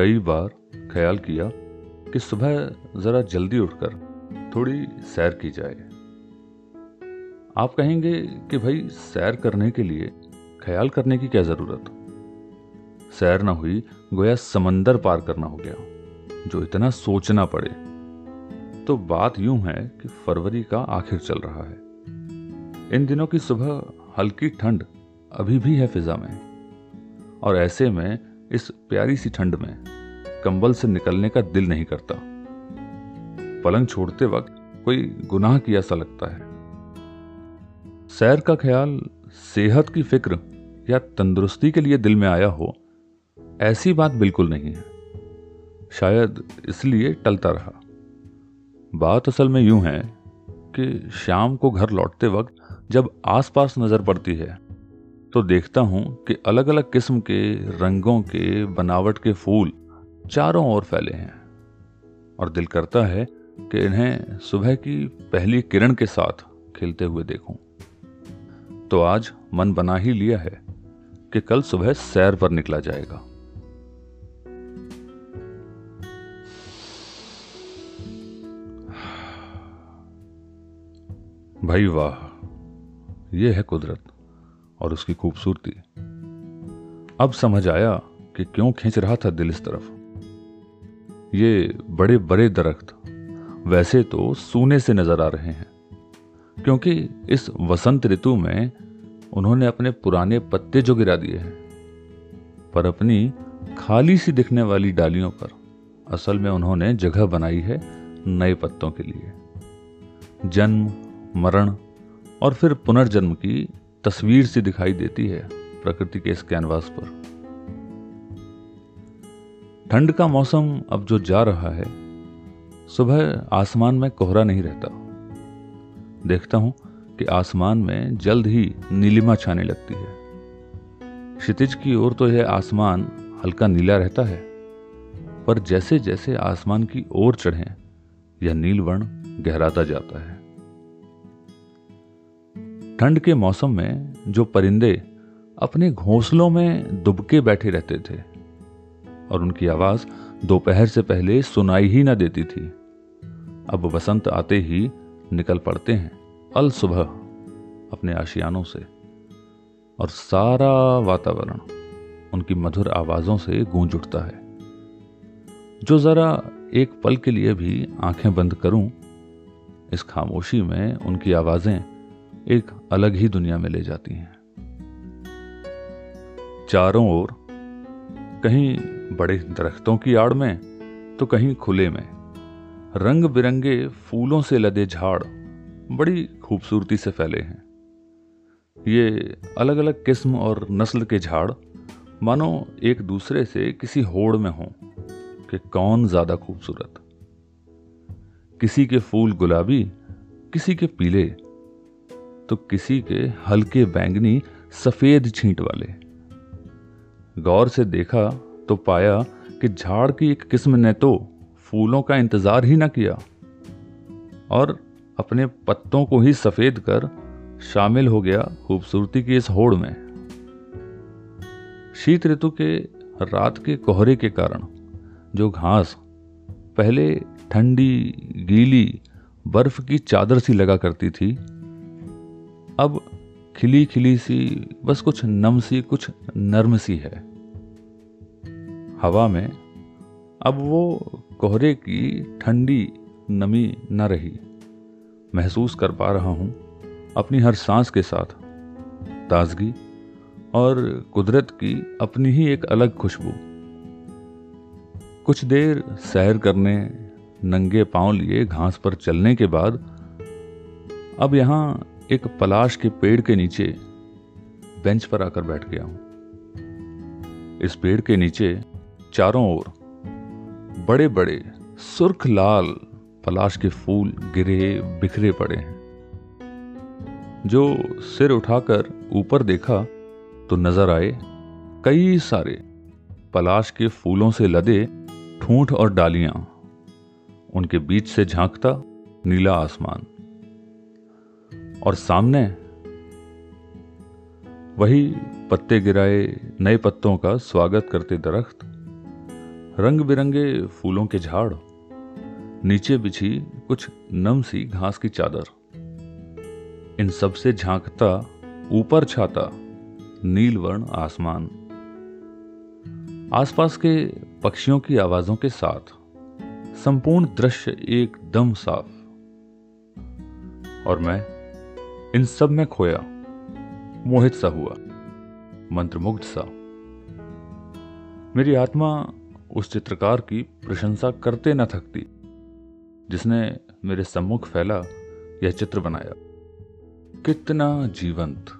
कई बार ख्याल किया कि सुबह ज़रा जल्दी उठकर थोड़ी सैर की जाए। आप कहेंगे कि भाई, सैर करने के लिए ख्याल करने की क्या ज़रूरत? सैर ना हुई, गोया समंदर पार करना हो गया, जो इतना सोचना पड़े। तो बात यूँ है कि फरवरी का आखिर चल रहा है। इन दिनों की सुबह हल्की ठंड अभी भी है फिजा में। और ऐसे में इस प्यारी सी ठंड में कंबल से निकलने का दिल नहीं करता। पलंग छोड़ते वक्त कोई गुनाह किया सा लगता है। सैर का ख्याल, सेहत की फ़िक्र या तंदुरुस्ती के लिए दिल में आया हो, ऐसी बात बिल्कुल नहीं है। शायद इसलिए टलता रहा। बात असल में यूँ है कि शाम को घर लौटते वक्त जब आसपास नज़र पड़ती है तो देखता हूँ कि अलग अलग किस्म के रंगों के बनावट के फूल चारों ओर फैले हैं और दिल करता है कि इन्हें सुबह की पहली किरण के साथ खिलते हुए देखूँ। तो आज मन बना ही लिया है कि कल सुबह सैर पर निकला जाएगा। भाई वाह, ये है कुदरत। और उसकी खूबसूरती। अब समझ आया कि क्यों खींच रहा था दिल इस तरफ़। ये बड़े बड़े दरख्त वैसे तो सूने से नज़र आ रहे हैं, क्योंकि इस वसंत ऋतु में उन्होंने अपने पुराने पत्ते जो गिरा दिए हैं, पर अपनी खाली सी दिखने वाली डालियों पर असल में उन्होंने जगह बनाई है नए पत्तों के लिए। जन्म, मरण और फिर पुनर्जन्म की तस्वीर सी दिखाई देती है प्रकृति के इस कैनवास पर। ठंड का मौसम अब जो जा रहा है, सुबह आसमान में कोहरा नहीं रहता। देखता हूँ कि आसमान में जल्द ही नीलिमा छाने लगती है। क्षितिज की ओर तो यह आसमान हल्का नीला रहता है, पर जैसे जैसे आसमान की ओर चढ़े, यह नीलवर्ण गहराता जाता है। ठंड के मौसम में जो परिंदे अपने घोंसलों में दुबके बैठे रहते थे, और उनकी आवाज़ दोपहर से पहले सुनाई ही ना देती थी। अब बसंत आते ही निकल पड़ते हैं, अल सुबह अपने आशियानों से, और सारा वातावरण उनकी मधुर आवाजों से गूंज उठता है। जो जरा एक पल के लिए भी आँखें बंद करूँ, इस खामोशी में उनकी आवाज़ें एक अलग ही दुनिया में ले जाती हैं। चारों ओर, कहीं बड़े दरख्तों की आड़ में तो कहीं खुले में। रंग बिरंगे फूलों से लदे झाड़ बड़ी खूबसूरती से फैले हैं। ये अलग अलग किस्म और नस्ल के झाड़, मानो एक दूसरे से किसी होड़ में हों कि कौन ज़्यादा खूबसूरत। किसी के फूल गुलाबी, किसी के पीले तो किसी के हल्के बैंगनी सफ़ेद छींट वाले। गौर से देखा तो पाया कि झाड़ की एक किस्म ने तो फूलों का इंतज़ार ही ना किया और अपने पत्तों को ही सफ़ेद कर शामिल हो गया खूबसूरती की इस होड़ में। शीत ऋतु के रात के कोहरे के कारण जो घास पहले ठंडी गीली बर्फ़ की चादर सी लगा करती थी अब खिली खिली सी, बस कुछ नम सी, कुछ नर्म सी है। हवा में अब वो कोहरे की ठंडी नमी न रही। महसूस कर पा रहा हूँ अपनी हर सांस के साथ। ताजगी और कुदरत की अपनी ही एक अलग खुशबू। कुछ देर सैर करने, नंगे पाँव लिए घास पर चलने के बाद अब यहाँ एक पलाश के पेड़ के नीचे बेंच पर आकर बैठ गया हूँ। इस पेड़ के नीचे चारों ओर बड़े बड़े सुर्ख लाल पलाश के फूल गिरे, बिखरे पड़े हैं। जो सिर उठाकर ऊपर देखा तो नज़र आए कई सारे पलाश के फूलों से लदे ठूंठ और डालियाँ। उनके बीच से झांकता नीला आसमान। और सामने वही पत्ते गिराए नए पत्तों का स्वागत करते दरख्त रंग बिरंगे फूलों के झाड़, नीचे बिछी कुछ नम सी घास की चादर। इन सबसे झांकता, ऊपर छाता, नीलवर्ण आसमान। आसपास के पक्षियों की आवाजों के साथ संपूर्ण दृश्य एकदम साफ़। और मैं इन सब में खोया, मोहित सा हुआ, मंत्रमुग्ध सा। मेरी आत्मा उस चित्रकार की प्रशंसा करते न थकती, जिसने मेरे सम्मुख फैला यह चित्र बनाया। कितना जीवंत